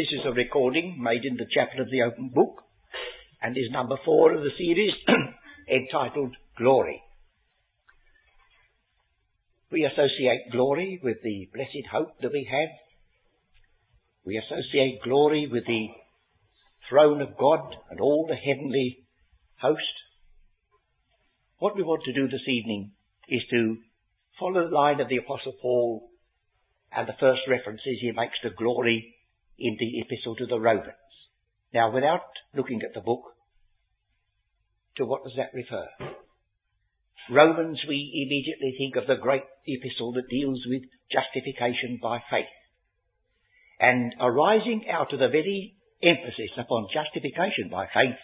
This is a recording made in the chapel of the open book and is number four of the series entitled Glory. We associate glory with the blessed hope that we have. We associate glory with the throne of God and all the heavenly host. What we want to do this evening is to follow the line of the Apostle Paul and the first references he makes to glory in the epistle to the Romans. Now, without looking at the book, to what does that refer? Romans, we immediately think of the great epistle that deals with justification by faith. And arising out of the very emphasis upon justification by faith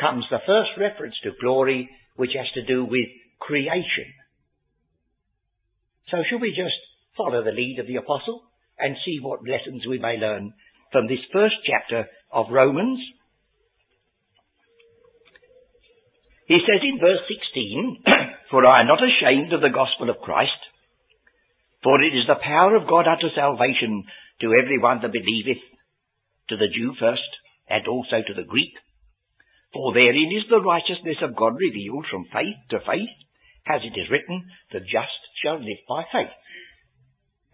comes the first reference to glory, which has to do with creation. So should we just follow the lead of the apostle and see what lessons we may learn from this first chapter of Romans. He says in verse 16, For I am not ashamed of the gospel of Christ, for it is the power of God unto salvation to every one that believeth, to the Jew first, and also to the Greek. For therein is the righteousness of God revealed from faith to faith, as it is written, the just shall live by faith.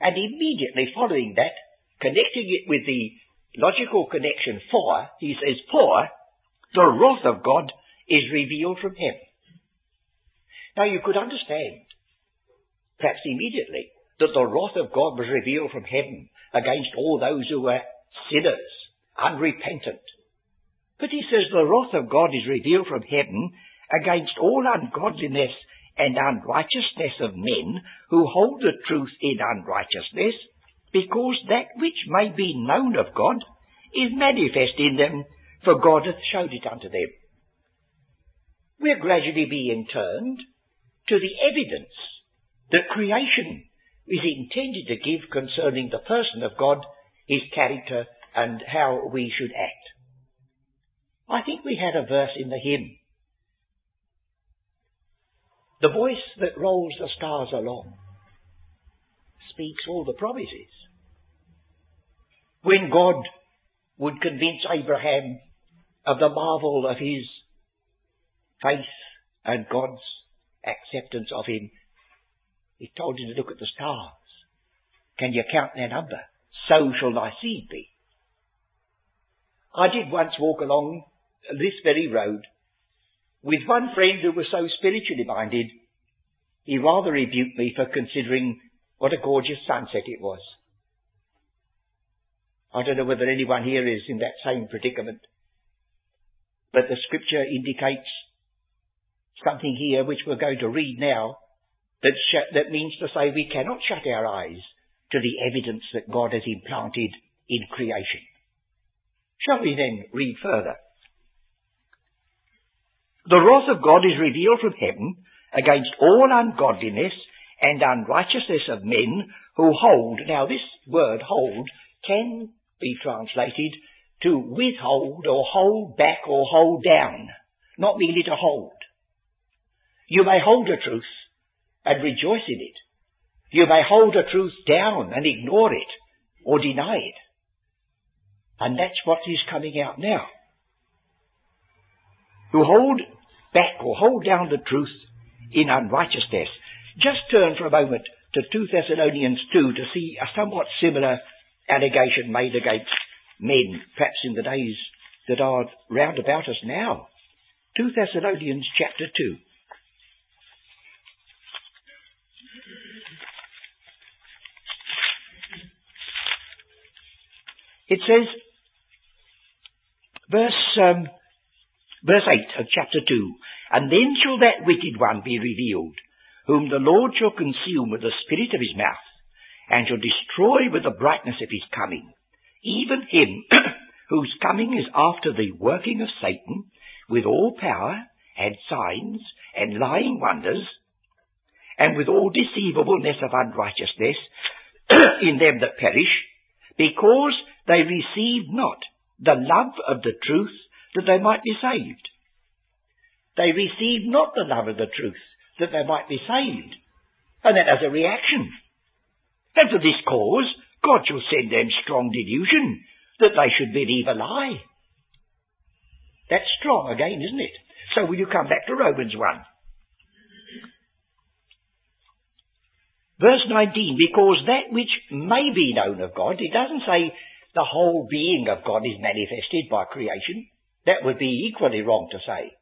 And immediately following that, connecting it with the logical connection for, he says, for the wrath of God is revealed from heaven. Now you could understand, perhaps immediately, that the wrath of God was revealed from heaven against all those who were sinners, unrepentant. But he says the wrath of God is revealed from heaven against all ungodliness and unrighteousness of men who hold the truth in unrighteousness, because that which may be known of God is manifest in them, for God hath showed it unto them. We are gradually being turned to the evidence that creation is intended to give concerning the person of God, his character, and how we should act. I think we had a verse in the hymn the voice that rolls the stars along speaks all the promises. When God would convince Abraham of the marvel of his faith and God's acceptance of him, he told him to look at the stars. Can you count their number? So shall thy seed be. I did once walk along this very road with one friend who was so spiritually minded, he rather rebuked me for considering what a gorgeous sunset it was. I don't know whether anyone here is in that same predicament, but the scripture indicates something here which we're going to read now that, sh- that means to say we cannot shut our eyes to the evidence that God has implanted in creation. Shall we then read further? The wrath of God is revealed from heaven against all ungodliness and unrighteousness of men who hold. Now this word hold can be translated to withhold or hold back or hold down, not merely to hold. You may hold a truth and rejoice in it. You may hold a truth down and ignore it or deny it. And that's what is coming out now. Who hold back or hold down the truth in unrighteousness. Just turn for a moment to 2 Thessalonians 2 to see a somewhat similar allegation made against men, perhaps in the days that are round about us now. 2 Thessalonians chapter 2. It says, verse um, Verse 8 of chapter 2. And then shall that wicked one be revealed, whom the Lord shall consume with the spirit of his mouth, and shall destroy with the brightness of his coming, even him whose coming is after the working of Satan, with all power, and signs, and lying wonders, and with all deceivableness of unrighteousness in them that perish, because they receive not the love of the truth that they might be saved. They received not the love of the truth that they might be saved. And then as a reaction. And for this cause, God shall send them strong delusion that they should believe a lie. That's strong again, isn't it? So will you come back to Romans 1? Verse 19, because that which may be known of God, it doesn't say the whole being of God is manifested by creation. That would be equally wrong to say.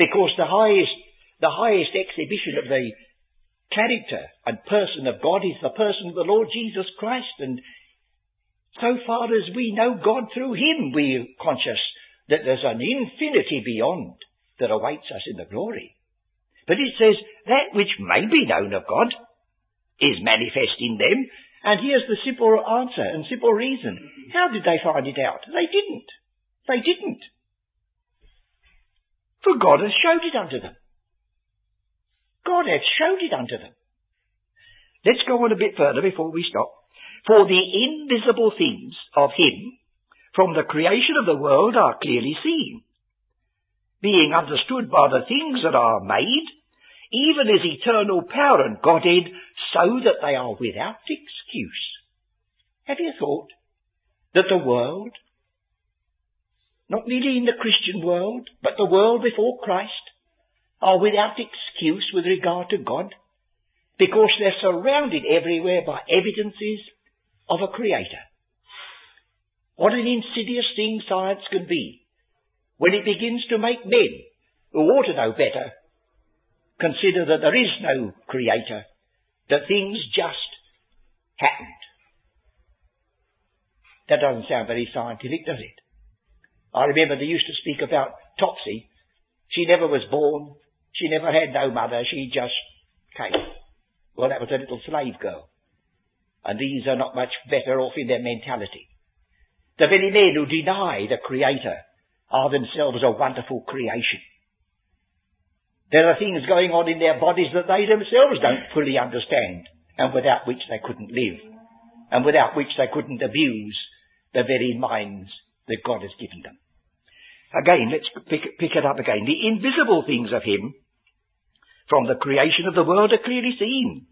Because the highest, the highest exhibition of the character and person of God is the person of the Lord Jesus Christ. And so far as we know God through Him, we're conscious that there's an infinity beyond that awaits us in the glory. But it says, that which may be known of God is manifest in them. And here's the simple answer and simple reason. How did they find it out? They didn't. They didn't. For God has showed it unto them. God hath showed it unto them. Let's go on a bit further before we stop. For the invisible things of him from the creation of the world are clearly seen, being understood by the things that are made, even as eternal power and Godhead, so that they are without excuse. Have you thought that the world, not merely in the Christian world, but the world before Christ, are without excuse with regard to God? Because they're surrounded everywhere by evidences of a creator. What an insidious thing science can be when it begins to make men who ought to know better consider that there is no creator, that things just happened. That doesn't sound very scientific, does it? I remember they used to speak about Topsy. She never was born. She never had no mother. She just came. Well, that was a little slave girl. And these are not much better off in their mentality. The very men who deny the Creator are themselves a wonderful creation. There are things going on in their bodies that they themselves don't fully understand and without which they couldn't live and without which they couldn't abuse the very minds that God has given them. Again, let's pick, pick it up again. The invisible things of Him from the creation of the world are clearly seen,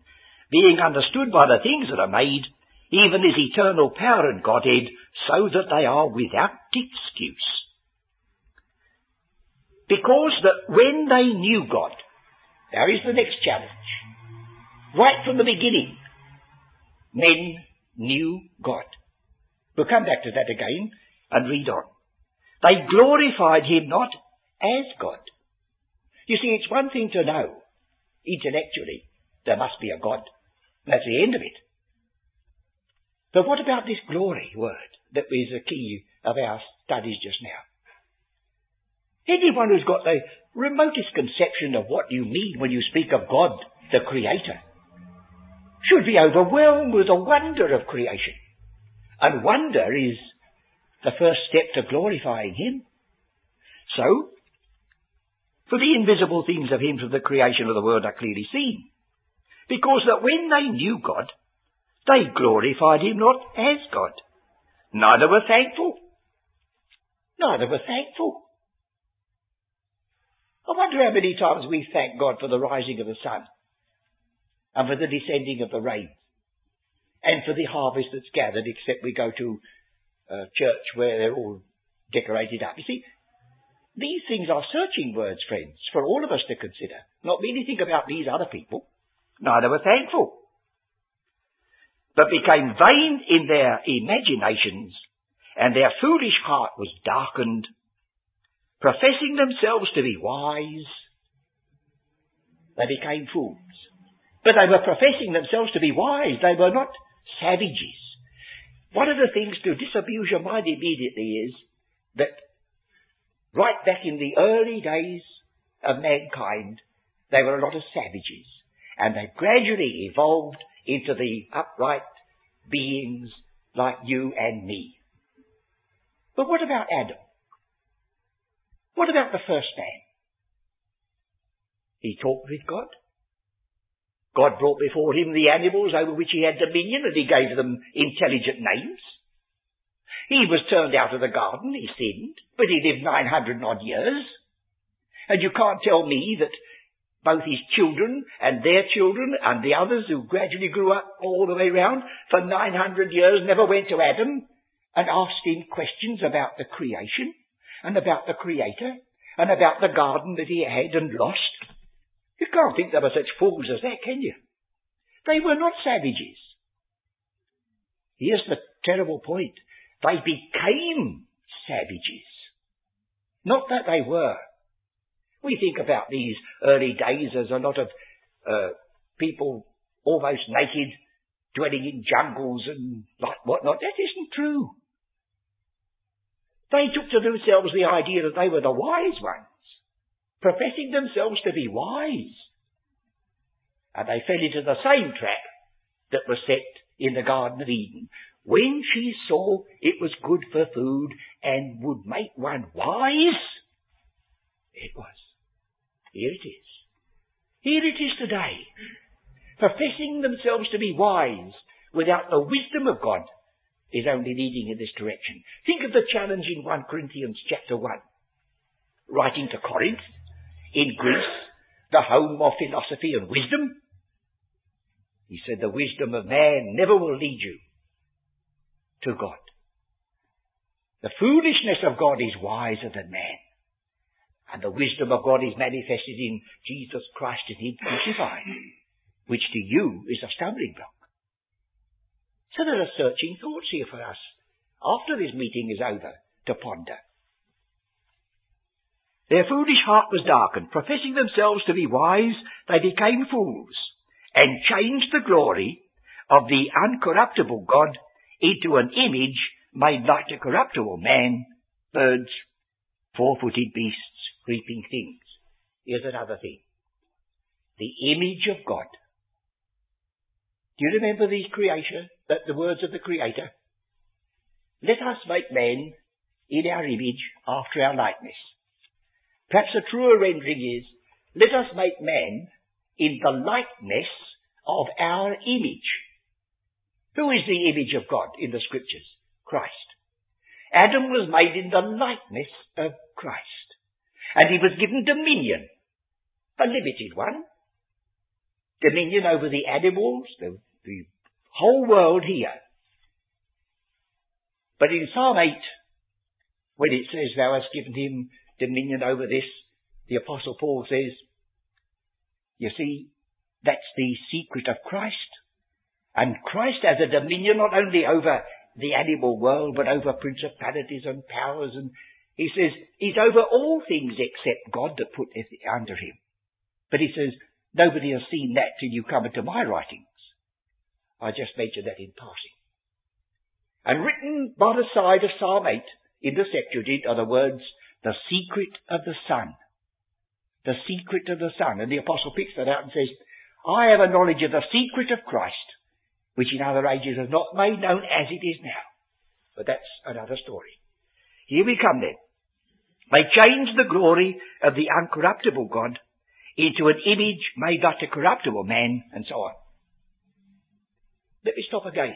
being understood by the things that are made, even His eternal power and Godhead, so that they are without excuse. Because that when they knew God, there is the next challenge. Right from the beginning, men knew God. We'll come back to that again and read on. They glorified him not as God. You see, it's one thing to know intellectually there must be a God. That's the end of it. But what about this glory word that is the key of our studies just now? Anyone who's got the remotest conception of what you mean when you speak of God, the Creator, should be overwhelmed with the wonder of creation. And wonder is the first step to glorifying Him. So, for the invisible things of Him from the creation of the world are clearly seen. Because that when they knew God, they glorified Him not as God. Neither were thankful. Neither were thankful. I wonder how many times we thank God for the rising of the sun and for the descending of the rain and for the harvest that's gathered, except we go to a church where they're all decorated up. You see, these things are searching words, friends, for all of us to consider. Not merely think about these other people. Neither were thankful, but became vain in their imaginations, and their foolish heart was darkened professing themselves to be wise, they became fools. But they were professing themselves to be wise. They were not savages. One of the things to disabuse your mind immediately is that right back in the early days of mankind, they were a lot of savages. And they gradually evolved into the upright beings like you and me. But what about Adam? What about the first man? He talked with God. God brought before him the animals over which he had dominion and he gave them intelligent names. He was turned out of the garden, he sinned, but he lived 900 odd years. And you can't tell me that both his children and their children and the others who gradually grew up all the way round for 900 years never went to Adam and asked him questions about the creation and about the Creator and about the garden that he had and lost? You can't think they were such fools as that, can you? They were not savages. Here's the terrible point. They became savages. Not that they were. We think about these early days as a lot of uh, people almost naked, dwelling in jungles and like whatnot. That isn't true. They took to themselves the idea that they were the wise ones, professing themselves to be wise. And they fell into the same trap that was set in the Garden of Eden. When she saw it was good for food and would make one wise, it was. Here it is. Here it is today. Professing themselves to be wise without the wisdom of God is only leading in this direction. Think of the challenge in 1 Corinthians chapter 1. Writing to Corinth, in Greece, the home of philosophy and wisdom, he said, the wisdom of man never will lead you to God. The foolishness of God is wiser than man. And the wisdom of God is manifested in Jesus Christ and Him crucified, which to you is a stumbling block. So there are searching thoughts here for us, after this meeting is over, to ponder. Their foolish heart was darkened. Professing themselves to be wise, they became fools and changed the glory of the uncorruptible God into an image made like a corruptible man, birds, four-footed beasts, creeping things. Here's another thing. The image of God. Do you remember the creation, the, the words of the Creator? Let us make man in our image after our likeness. Perhaps a truer rendering is, let us make man in the likeness of our image. Who is the image of God in the scriptures? Christ. Adam was made in the likeness of Christ. And he was given dominion. A limited one. Dominion over the animals, the, the whole world here. But in Psalm 8, when it says, Thou hast given him dominion over this, the Apostle Paul says, You see, that's the secret of Christ. And Christ has a dominion not only over the animal world, but over principalities and powers. And he says, he's over all things except God that put under him. But he says, nobody has seen that till you come into my writings. I just mentioned that in passing. And written by the side of Psalm 8 in the Septuagint are the words, the secret of the Son. The secret of the Son. And the Apostle picks that out and says, I have a knowledge of the secret of Christ, which in other ages was not made known as it is now. But that's another story. Here we come then. They changed the glory of the uncorruptible God into an image made like a corruptible man, and so on. Let me stop again.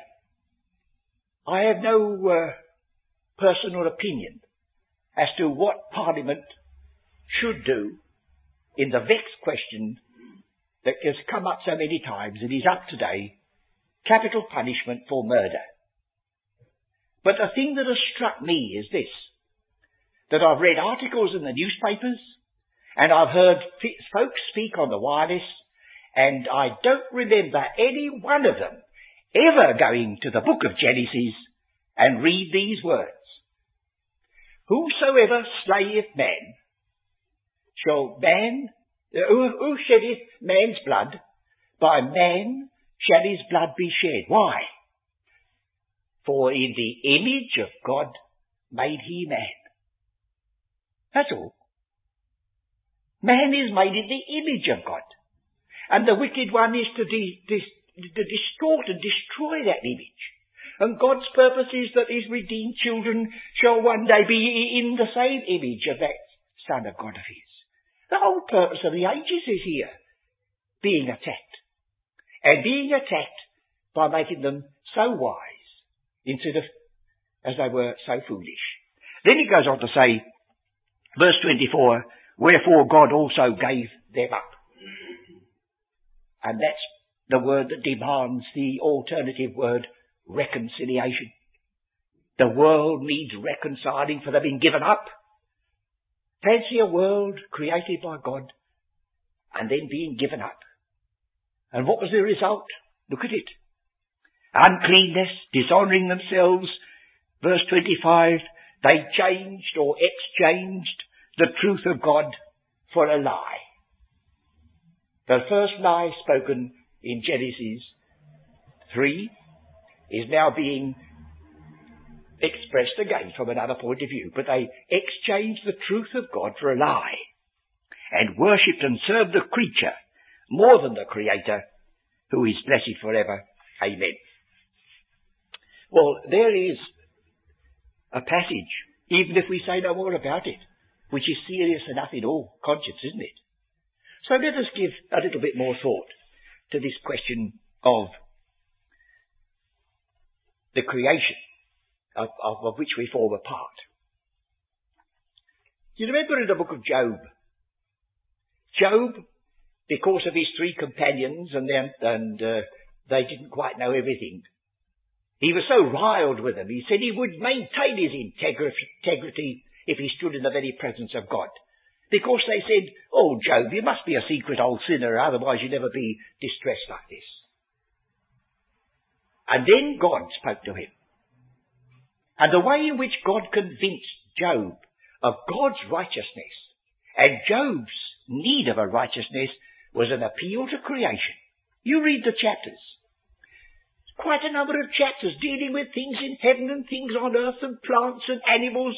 I have no uh, personal opinion as to what Parliament should do in the vexed question that has come up so many times and is up today, capital punishment for murder. But the thing that has struck me is this, that I've read articles in the newspapers and I've heard folks speak on the wireless and I don't remember any one of them ever going to the book of Genesis and read these words. Whosoever slayeth man shall man uh, who, who sheddeth man's blood, by man shall his blood be shed. Why? For in the image of God made he man. That's all. Man is made in the image of God. And the wicked one is to, de- de- to distort and destroy that image. And God's purpose is that his redeemed children shall one day be in the same image of that Son of God of his. The whole purpose of the ages is here. Being attacked. And being attacked by making them so wise instead of as they were so foolish. Then he goes on to say, verse 24, wherefore God also gave them up. And that's the word that demands the alternative word reconciliation. The world needs reconciling for they've been given up. Fancy a world created by God and then being given up. And what was the result? Look at it. Uncleanness, dishonoring themselves. Verse 25, they changed or exchanged the truth of God for a lie. The first lie spoken in Genesis 3 is now being expressed again from another point of view, but they exchanged the truth of God for a lie and worshipped and served the creature more than the Creator who is blessed forever. Amen. Well, there is a passage, even if we say no more about it, which is serious enough in all conscience, isn't it? So let us give a little bit more thought to this question of the creation of, of, of which we form a part. You remember in the book of Job? Job, because of his three companions and, them, and uh, they didn't quite know everything, he was so riled with them, he said he would maintain his integrity if he stood in the very presence of God. Because they said, Oh, Job, you must be a secret old sinner, otherwise you'd never be distressed like this. And then God spoke to him. And the way in which God convinced Job of God's righteousness and Job's need of a righteousness was an appeal to creation. You read the chapters. Quite a number of chapters dealing with things in heaven and things on earth and plants and animals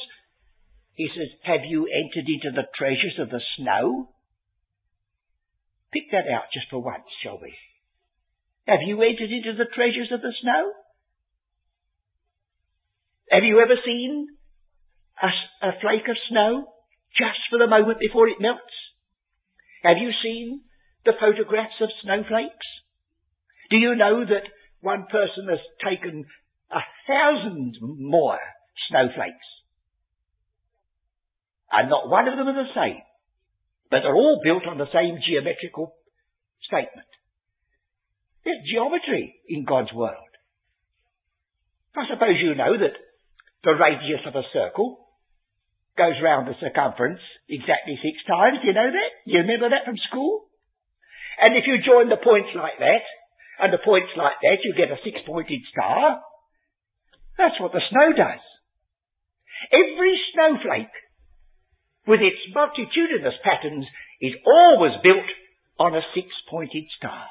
he says, Have you entered into the treasures of the snow? Pick that out just for once, shall we? Have you entered into the treasures of the snow? Have you ever seen a, a flake of snow just for the moment before it melts? Have you seen the photographs of snowflakes? Do you know that one person has taken a thousand more snowflakes and not one of them are the same. But they're all built on the same geometrical statement. There's geometry in God's world. I suppose you know that the radius of a circle goes round the circumference exactly six times. Do you know that? You remember that from school? And if you join the points like that, and the points like that, you get a six-pointed star. That's what the snow does. Every snowflake with its multitudinous patterns, is always built on a six-pointed star.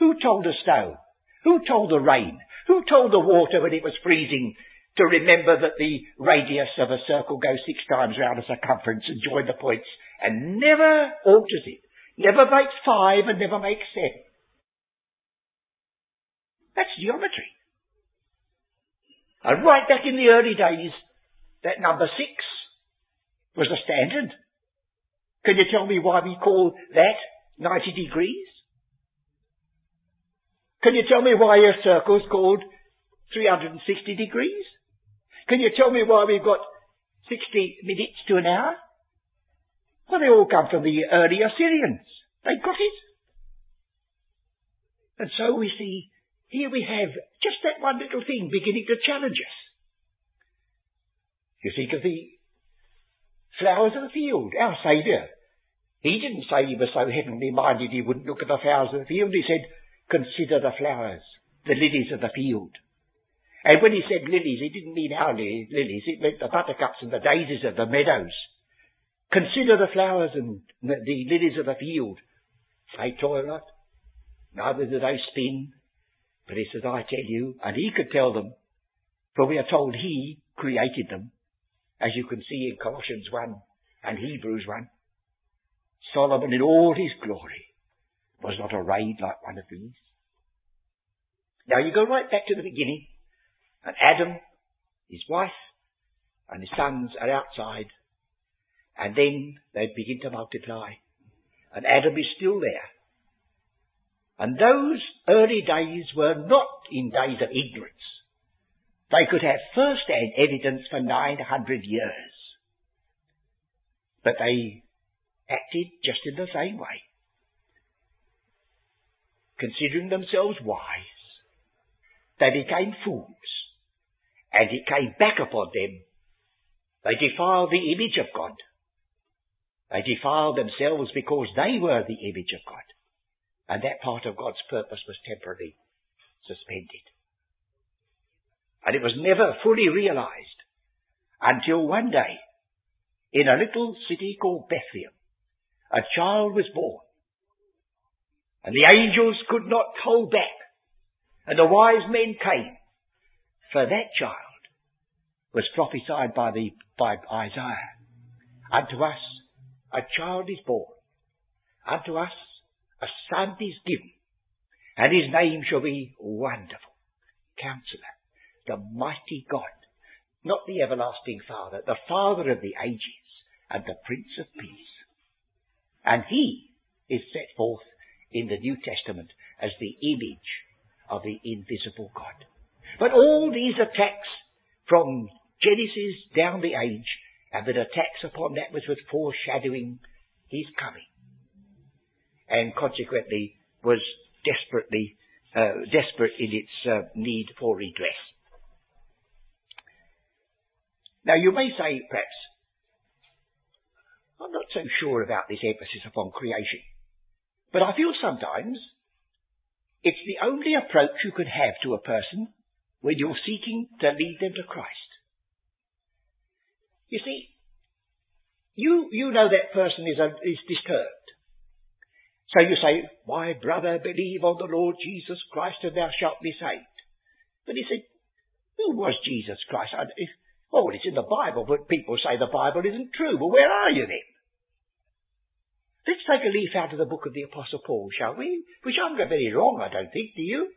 Who told the snow? Who told the rain? Who told the water when it was freezing to remember that the radius of a circle goes six times round a circumference and join the points and never alters it? Never makes five and never makes seven. That's geometry. And right back in the early days, that number six was the standard. Can you tell me why we call that 90 degrees? Can you tell me why a circle is called 360 degrees? Can you tell me why we've got 60 minutes to an hour? Well, they all come from the early Assyrians. They got it. And so we see, here we have just that one little thing beginning to challenge us. You think of the flowers of the field, our Saviour. He didn't say he was so heavenly minded he wouldn't look at the flowers of the field. He said, consider the flowers, the lilies of the field. And when he said lilies, he didn't mean our lilies. It meant the buttercups and the daisies of the meadows. Consider the flowers and the lilies of the field. They toil not, neither do they spin. But he says, I tell you, and he could tell them, for we are told he created them as you can see in Colossians 1 and Hebrews 1. Solomon in all his glory was not arrayed like one of these. Now you go right back to the beginning, and Adam, his wife, and his sons are outside, and then they begin to multiply, and Adam is still there. And those early days were not in days of ignorance. They could have first-hand evidence for 900 years. But they acted just in the same way. Considering themselves wise, they became fools and it came back upon them. They defiled the image of God. They defiled themselves because they were the image of God. And that part of God's purpose was temporarily suspended. And it was never fully realized until one day, in a little city called Bethlehem, a child was born. And the angels could not hold back. And the wise men came. For that child was prophesied by, the, by Isaiah. Unto us a child is born. Unto us a son is given. And his name shall be Wonderful, Counselor, the Mighty God, not the Everlasting Father, the Father of the ages, and the Prince of Peace. And he is set forth in the New Testament as the image of the invisible God. But all these attacks from Genesis down the age have been attacks upon that which was foreshadowing his coming. And consequently was desperately, uh, desperate in its uh, need for redress. Now you may say, perhaps, I'm not so sure about this emphasis upon creation. But I feel sometimes it's the only approach you can have to a person when you're seeking to lead them to Christ. You see, you, you know that person is, uh, is disturbed. So you say, My brother, believe on the Lord Jesus Christ and thou shalt be saved. But he said, Who was Jesus Christ? Oh, it's in the Bible, but people say the Bible isn't true. Well, where are you then? Let's take a leaf out of the book of the Apostle Paul, shall we? Which I'm not very wrong, I don't think, do you?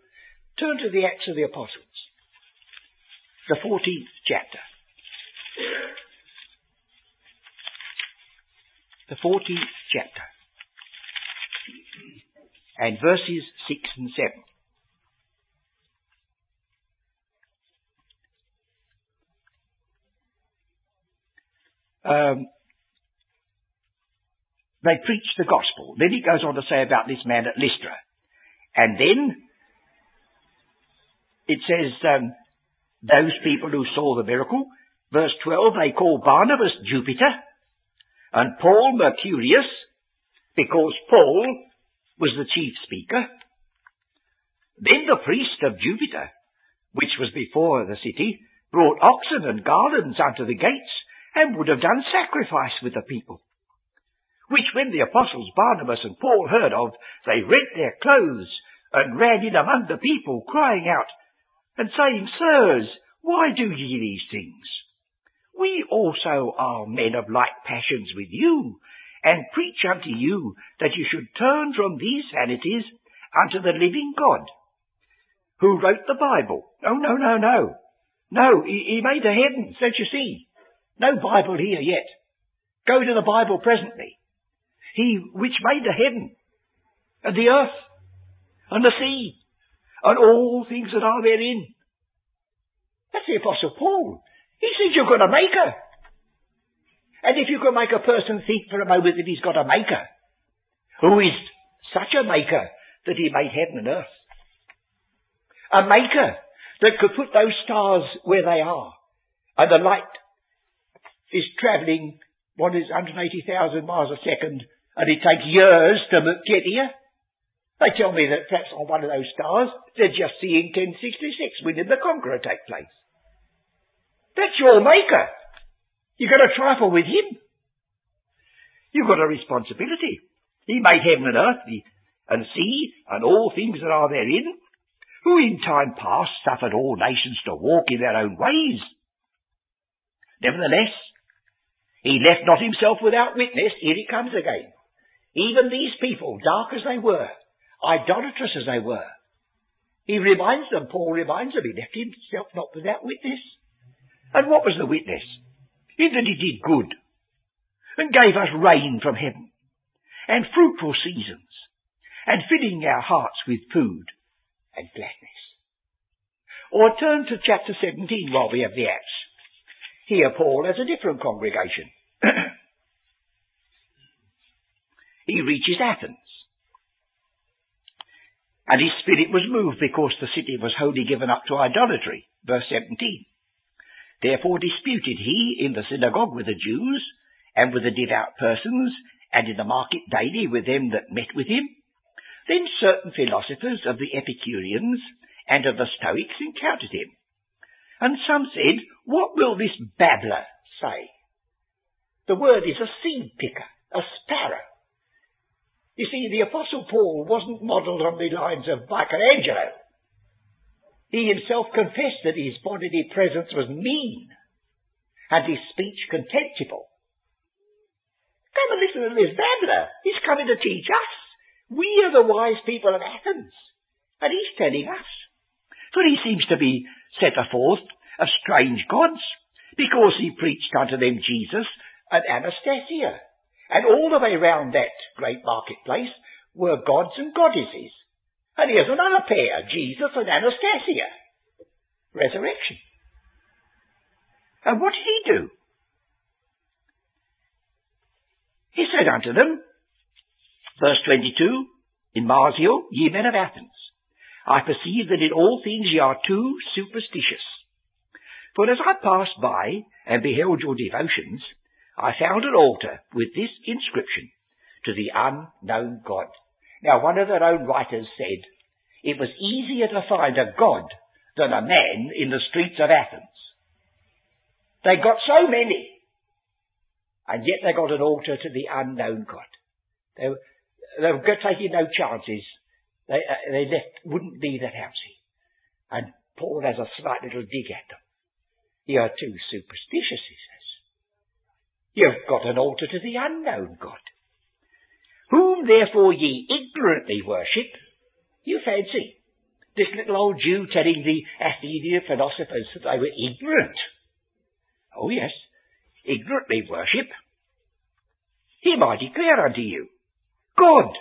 Turn to the Acts of the Apostles, the 14th chapter. The 14th chapter. And verses 6 and 7. Um, they preach the gospel. Then he goes on to say about this man at Lystra. And then it says, um, those people who saw the miracle, verse 12, they call Barnabas Jupiter and Paul Mercurius because Paul was the chief speaker. Then the priest of Jupiter, which was before the city, brought oxen and garlands unto the gates and would have done sacrifice with the people which when the apostles Barnabas and Paul heard of, they rent their clothes and ran in among the people, crying out, and saying, Sirs, why do ye these things? We also are men of like passions with you, and preach unto you that you should turn from these vanities unto the living God, who wrote the Bible. Oh, no, no, no. No, he, he made the heavens, don't you see? No Bible here yet. Go to the Bible presently. He which made the heaven and the earth and the sea and all things that are therein. That's the Apostle Paul. He says you've got a maker. And if you can make a person think for a moment that he's got a maker, who is such a maker that he made heaven and earth, a maker that could put those stars where they are, and the light is travelling what is 180,000 miles a second and it takes years to get here. They tell me that perhaps on one of those stars, they're just seeing 1066 when did the Conqueror take place. That's your maker. You've got to trifle with him. You've got a responsibility. He made heaven and earth and sea and all things that are therein, who in time past suffered all nations to walk in their own ways. Nevertheless, he left not himself without witness. Here he comes again. Even these people, dark as they were, idolatrous as they were, he reminds them, Paul reminds them, he left himself not without witness. And what was the witness? In that he did good, and gave us rain from heaven, and fruitful seasons, and filling our hearts with food and gladness. Or turn to chapter 17 while we have the Acts. Here Paul has a different congregation. he reaches Athens. And his spirit was moved because the city was wholly given up to idolatry. Verse 17. Therefore disputed he in the synagogue with the Jews, and with the devout persons, and in the market daily with them that met with him. Then certain philosophers of the Epicureans and of the Stoics encountered him. And some said, What will this babbler say? The word is a seed picker, a sparrow. You see, the Apostle Paul wasn't modelled on the lines of Michelangelo. He himself confessed that his bodily presence was mean and his speech contemptible. Come and listen to this babbler. He's coming to teach us. We are the wise people of Athens. And he's telling us. For he seems to be set forth of strange gods, because he preached unto them Jesus and Anastasia. And all the way round that great marketplace were gods and goddesses. And here's another pair, Jesus and Anastasia. Resurrection. And what did he do? He said unto them, verse 22, in Mars' hill, ye men of Athens, I perceive that in all things ye are too superstitious. For as I passed by and beheld your devotions, I found an altar with this inscription, to the unknown God. Now, one of their own writers said, it was easier to find a God than a man in the streets of Athens. They got so many, and yet they got an altar to the unknown God. They, they were taking no chances. They, uh, they left, wouldn't leave that house. And Paul has a slight little dig at them. You're too superstitious, he says. You've got an altar to the unknown God whom therefore ye ignorantly worship, you fancy. This little old Jew telling the Athenian philosophers that they were ignorant. Oh yes, ignorantly worship. Him I declare unto you, God.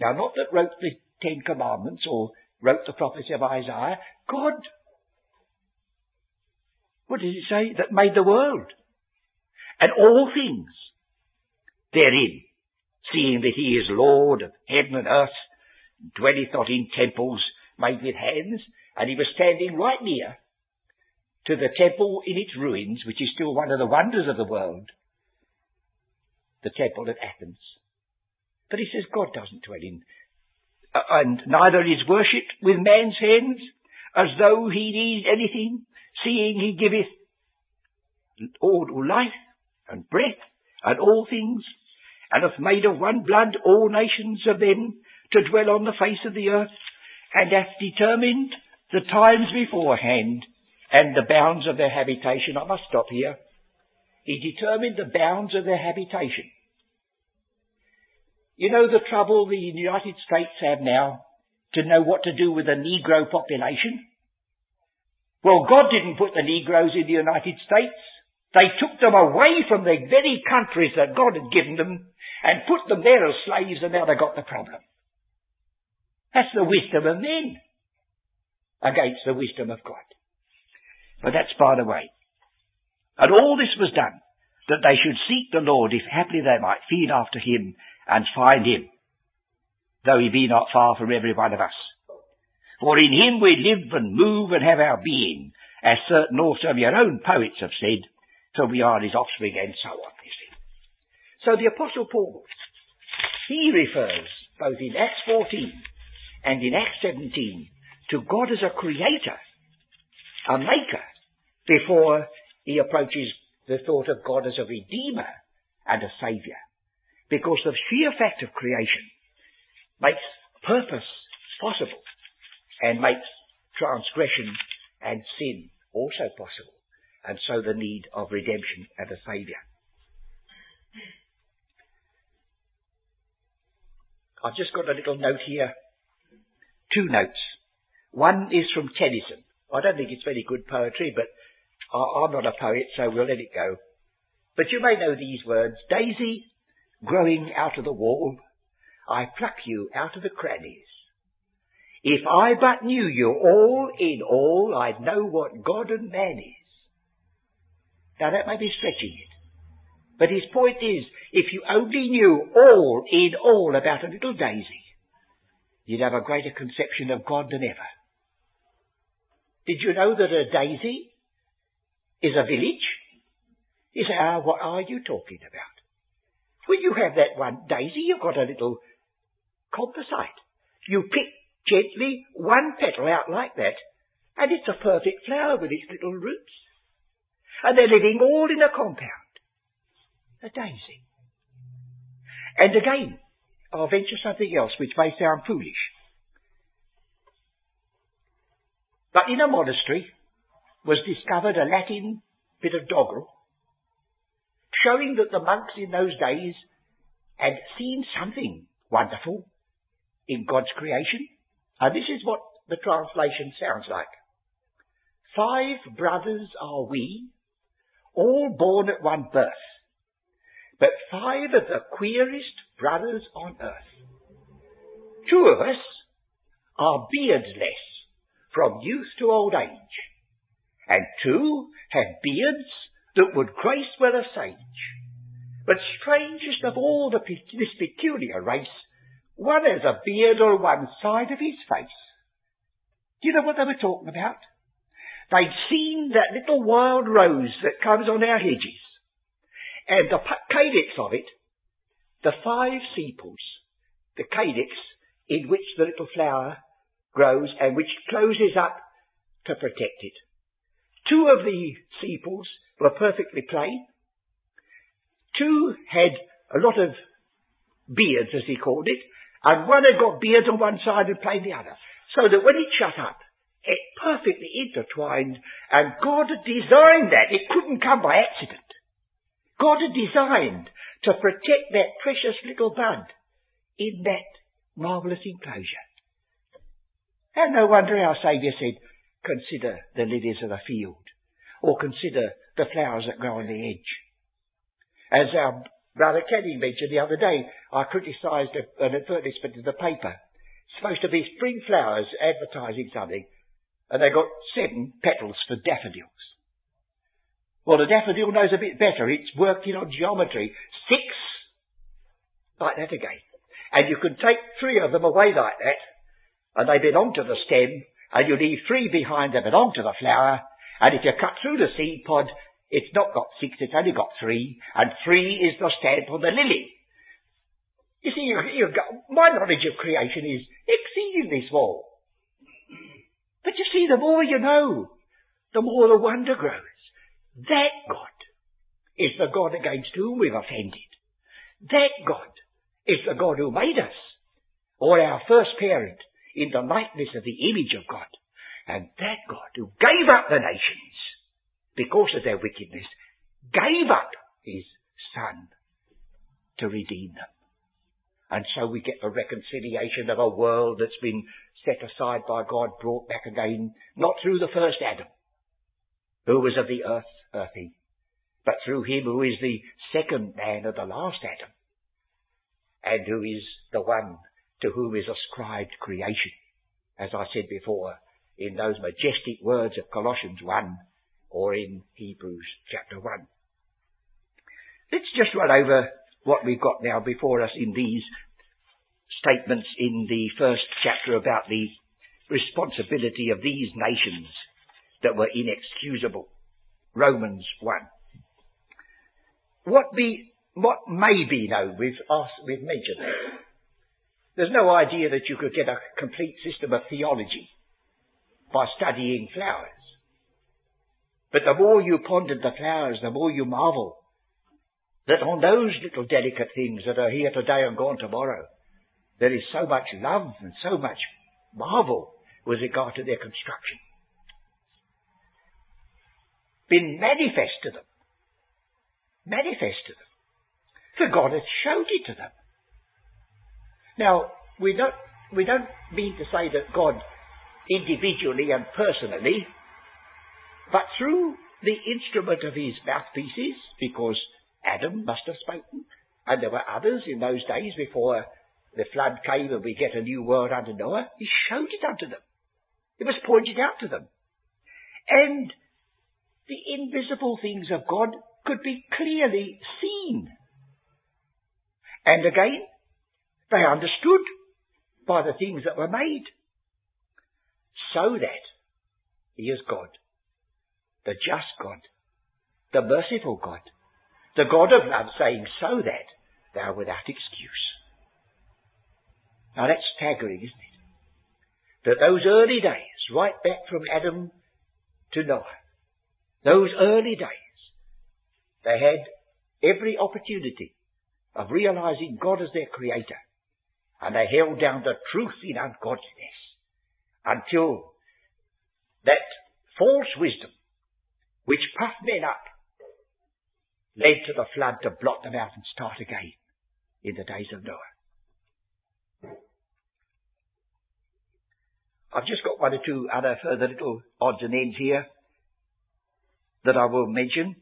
Now not that wrote the Ten Commandments or wrote the prophecy of Isaiah, God. What does it say? That made the world and all things therein seeing that he is Lord of heaven and earth, dwelleth not in temples made with hands, and he was standing right near to the temple in its ruins, which is still one of the wonders of the world, the temple at Athens. But he says God doesn't dwell in, uh, and neither is worshipped with man's hands, as though he needs anything, seeing he giveth all life and breath and all things and hath made of one blood all nations of them to dwell on the face of the earth, and hath determined the times beforehand and the bounds of their habitation. I must stop here. He determined the bounds of their habitation. You know the trouble the United States have now to know what to do with the Negro population? Well, God didn't put the Negroes in the United States. They took them away from the very countries that God had given them and put them there as slaves and now they got the problem. That's the wisdom of men against the wisdom of God. But that's by the way. And all this was done that they should seek the Lord if haply they might feed after him and find him, though he be not far from every one of us. For in him we live and move and have our being, as certain also of your own poets have said, so we are his offspring and so on, you see. So the Apostle Paul, he refers both in Acts 14 and in Acts 17 to God as a creator, a maker, before he approaches the thought of God as a redeemer and a saviour. Because the sheer fact of creation makes purpose possible and makes transgression and sin also possible and so the need of redemption and a saviour. I've just got a little note here. Two notes. One is from Tennyson. I don't think it's very good poetry, but I'm not a poet, so we'll let it go. But you may know these words. Daisy, growing out of the wall, I pluck you out of the crannies. If I but knew you all in all, I'd know what God and man is. Now that may be stretching it. But his point is, if you only knew all in all about a little daisy, you'd have a greater conception of God than ever. Did you know that a daisy is a village. You say, ah, what are you talking about? When you have that one daisy, you've got a little composite. You pick gently one petal out like that, and it's a perfect flower with its little roots. And they're living all in a compound. A daisy. And again, I'll venture something else which may sound foolish. But in a monastery was discovered a Latin bit of doggerel showing that the monks in those days had seen something wonderful in God's creation. And this is what the translation sounds like. Five brothers are we, all born at one birth, but five of the queerest brothers on earth. Two of us are beardless from youth to old age, and two have beards that would grace with a sage. But strangest of all the, this peculiar race, one has a beard on one side of his face. Do you know what they were talking about? They'd seen that little wild rose that comes on our hedges, and the calyx of it, the five sepals, the calyx in which the little flower grows and which closes up to protect it. Two of the sepals were perfectly plain. Two had a lot of beards, as he called it, and one had got beards on one side and plain the other. So that when it shut up, it perfectly intertwined, and God designed that. It couldn't come by accident. God designed to protect that precious little bud in that marvellous enclosure. And no wonder our Saviour said, consider the lilies of the field, or consider the flowers that grow on the edge. As our brother Kenny mentioned the other day, I criticised an advertisement in the paper. It's supposed to be spring flowers advertising something, and they got seven petals for daffodils. Well, the daffodil knows a bit better. It's worked in on geometry. Six, like that again. And you can take three of them away like that, and they belong to the stem, and you leave three behind that belong to the flower, and if you cut through the seed pod, it's not got six, it's only got three, and three is the stamp on the lily. You see, you, you got, my knowledge of creation is exceedingly small. But you see, the more you know, the more the wonder grows. That God is the God against whom we've offended. That God is the God who made us, or our first parent, in the likeness of the image of God. And that God who gave up the nations because of their wickedness, gave up his son to redeem them. And so we get the reconciliation of a world that's been set aside by God, brought back again, not through the first Adam, who was of the earth, earthy, but through him who is the second man of the last Adam, and who is the one to whom is ascribed creation, as I said before, in those majestic words of Colossians 1 or in Hebrews chapter 1. Let's just run over what we've got now before us in these statements in the first chapter about the responsibility of these nations that were inexcusable. Romans 1. What be, what may be known, we've asked, we've mentioned. There's no idea that you could get a complete system of theology by studying flowers. But the more you ponder the flowers, the more you marvel that on those little delicate things that are here today and gone tomorrow, there is so much love and so much marvel with regard to their construction. Been manifest to them. Manifest to them. For God has showed it to them. Now, we don't, we don't mean to say that God individually and personally, but through the instrument of his mouthpieces, because Adam must have spoken, and there were others in those days before the flood came and we get a new world under Noah, he showed it unto them. It was pointed out to them. And the invisible things of God could be clearly seen. And again, they understood by the things that were made so that he is God, the just God, the merciful God, the God of love, saying, So that thou without excuse. Now that's staggering, isn't it? That those early days, right back from Adam to Noah, those early days, they had every opportunity of realizing God as their creator. And they held down the truth in ungodliness until that false wisdom which puffed men up led to the flood to blot them out and start again in the days of Noah. I've just got one or two other further little odds and ends here that I will mention.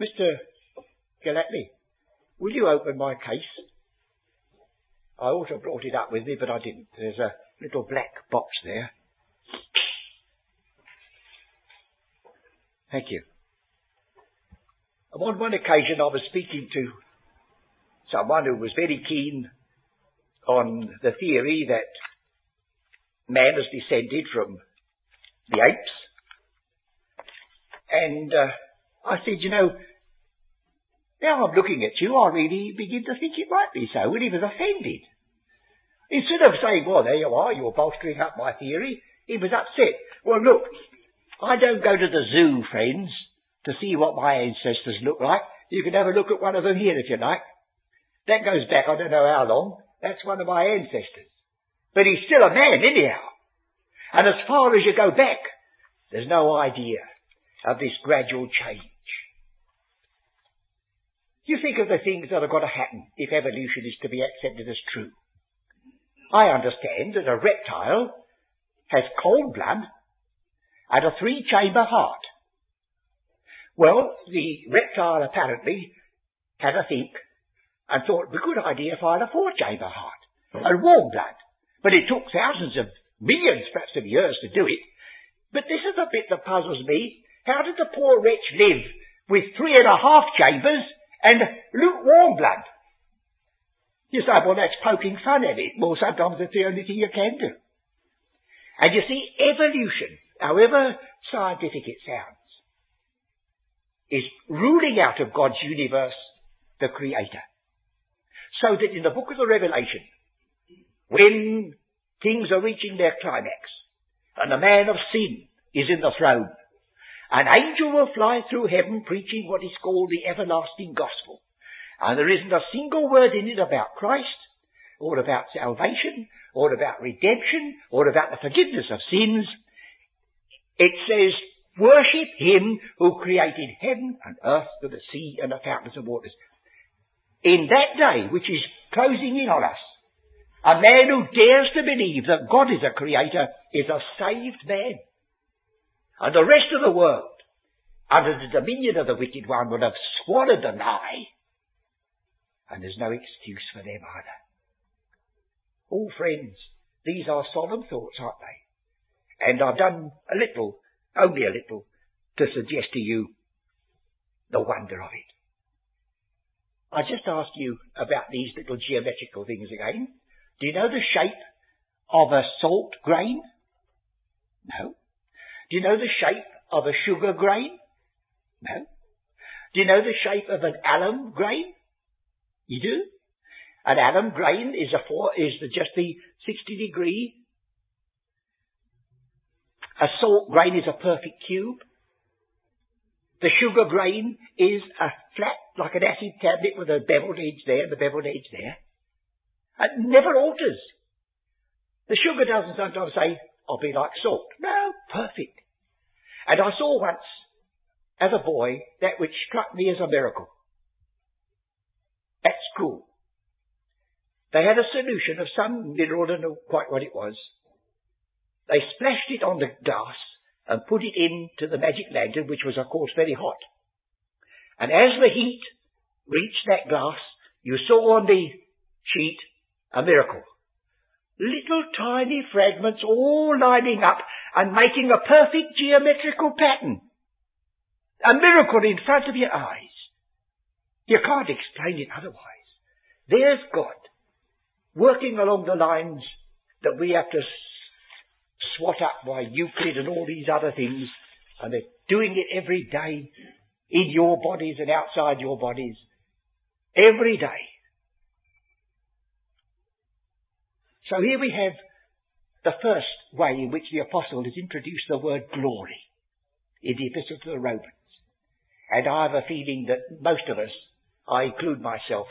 Mr. Gallatley, will you open my case? I ought to have brought it up with me, but I didn't. There's a little black box there. Thank you. On one occasion I was speaking to someone who was very keen on the theory that man has descended from the apes. And uh, I said, you know, now I'm looking at you, I really begin to think it might be so. And he was offended. Instead of saying, well, there you are, you're bolstering up my theory, he was upset. Well, look, I don't go to the zoo, friends, to see what my ancestors look like. You can have a look at one of them here if you like. That goes back I don't know how long. That's one of my ancestors. But he's still a man anyhow. And as far as you go back, there's no idea of this gradual change. You think of the things that are going to happen if evolution is to be accepted as true. I understand that a reptile has cold blood and a three-chamber heart. Well, the reptile apparently had a think and thought it would be a good idea if I had a four-chamber heart and warm blood. But it took thousands of millions, perhaps of years to do it. But this is the bit that puzzles me. How did the poor wretch live with three and a half chambers and lukewarm blood? You say, well, that's poking fun at it. Well, sometimes it's the only thing you can do. And you see, evolution however scientific it sounds, is ruling out of God's universe the Creator. So that in the book of the Revelation, when things are reaching their climax, and the man of sin is in the throne, an angel will fly through heaven preaching what is called the everlasting gospel. And there isn't a single word in it about Christ, or about salvation, or about redemption, or about the forgiveness of sins, it says, worship him who created heaven and earth and the sea and the fountains of waters. In that day, which is closing in on us, a man who dares to believe that God is a creator is a saved man. And the rest of the world, under the dominion of the wicked one, would have swallowed the lie. And there's no excuse for them either. Oh, friends, these are solemn thoughts, aren't they? And I've done a little, only a little, to suggest to you the wonder of it. I just ask you about these little geometrical things again. Do you know the shape of a salt grain? No. Do you know the shape of a sugar grain? No. Do you know the shape of an alum grain? You do? An alum grain is a four, is the, just the 60 degree a salt grain is a perfect cube. The sugar grain is a flat, like an acid tablet with a beveled edge there the beveled edge there. It never alters. The sugar doesn't sometimes say, I'll be like salt. No, perfect. And I saw once, as a boy, that which struck me as a miracle. At school. They had a solution of some mineral, I don't know quite what it was, they splashed it on the glass and put it into the magic lantern, which was, of course, very hot. And as the heat reached that glass, you saw on the sheet a miracle. Little tiny fragments all lining up and making a perfect geometrical pattern. A miracle in front of your eyes. You can't explain it otherwise. There's God working along the lines that we have to swat up by Euclid and all these other things And they're doing it every day in your bodies and outside your bodies. Every day. So here we have the first way in which the apostle has introduced the word glory in the epistle to the Romans. And I have a feeling that most of us, I include myself,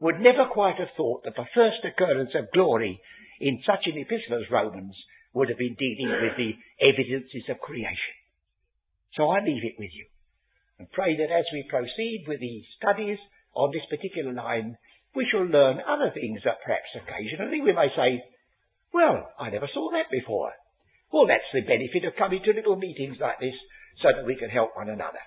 would never quite have thought that the first occurrence of glory in such an epistle as Romans would have been dealing with the evidences of creation. So I leave it with you and pray that as we proceed with the studies on this particular line, we shall learn other things that perhaps occasionally we may say, well, I never saw that before. Well, that's the benefit of coming to little meetings like this so that we can help one another.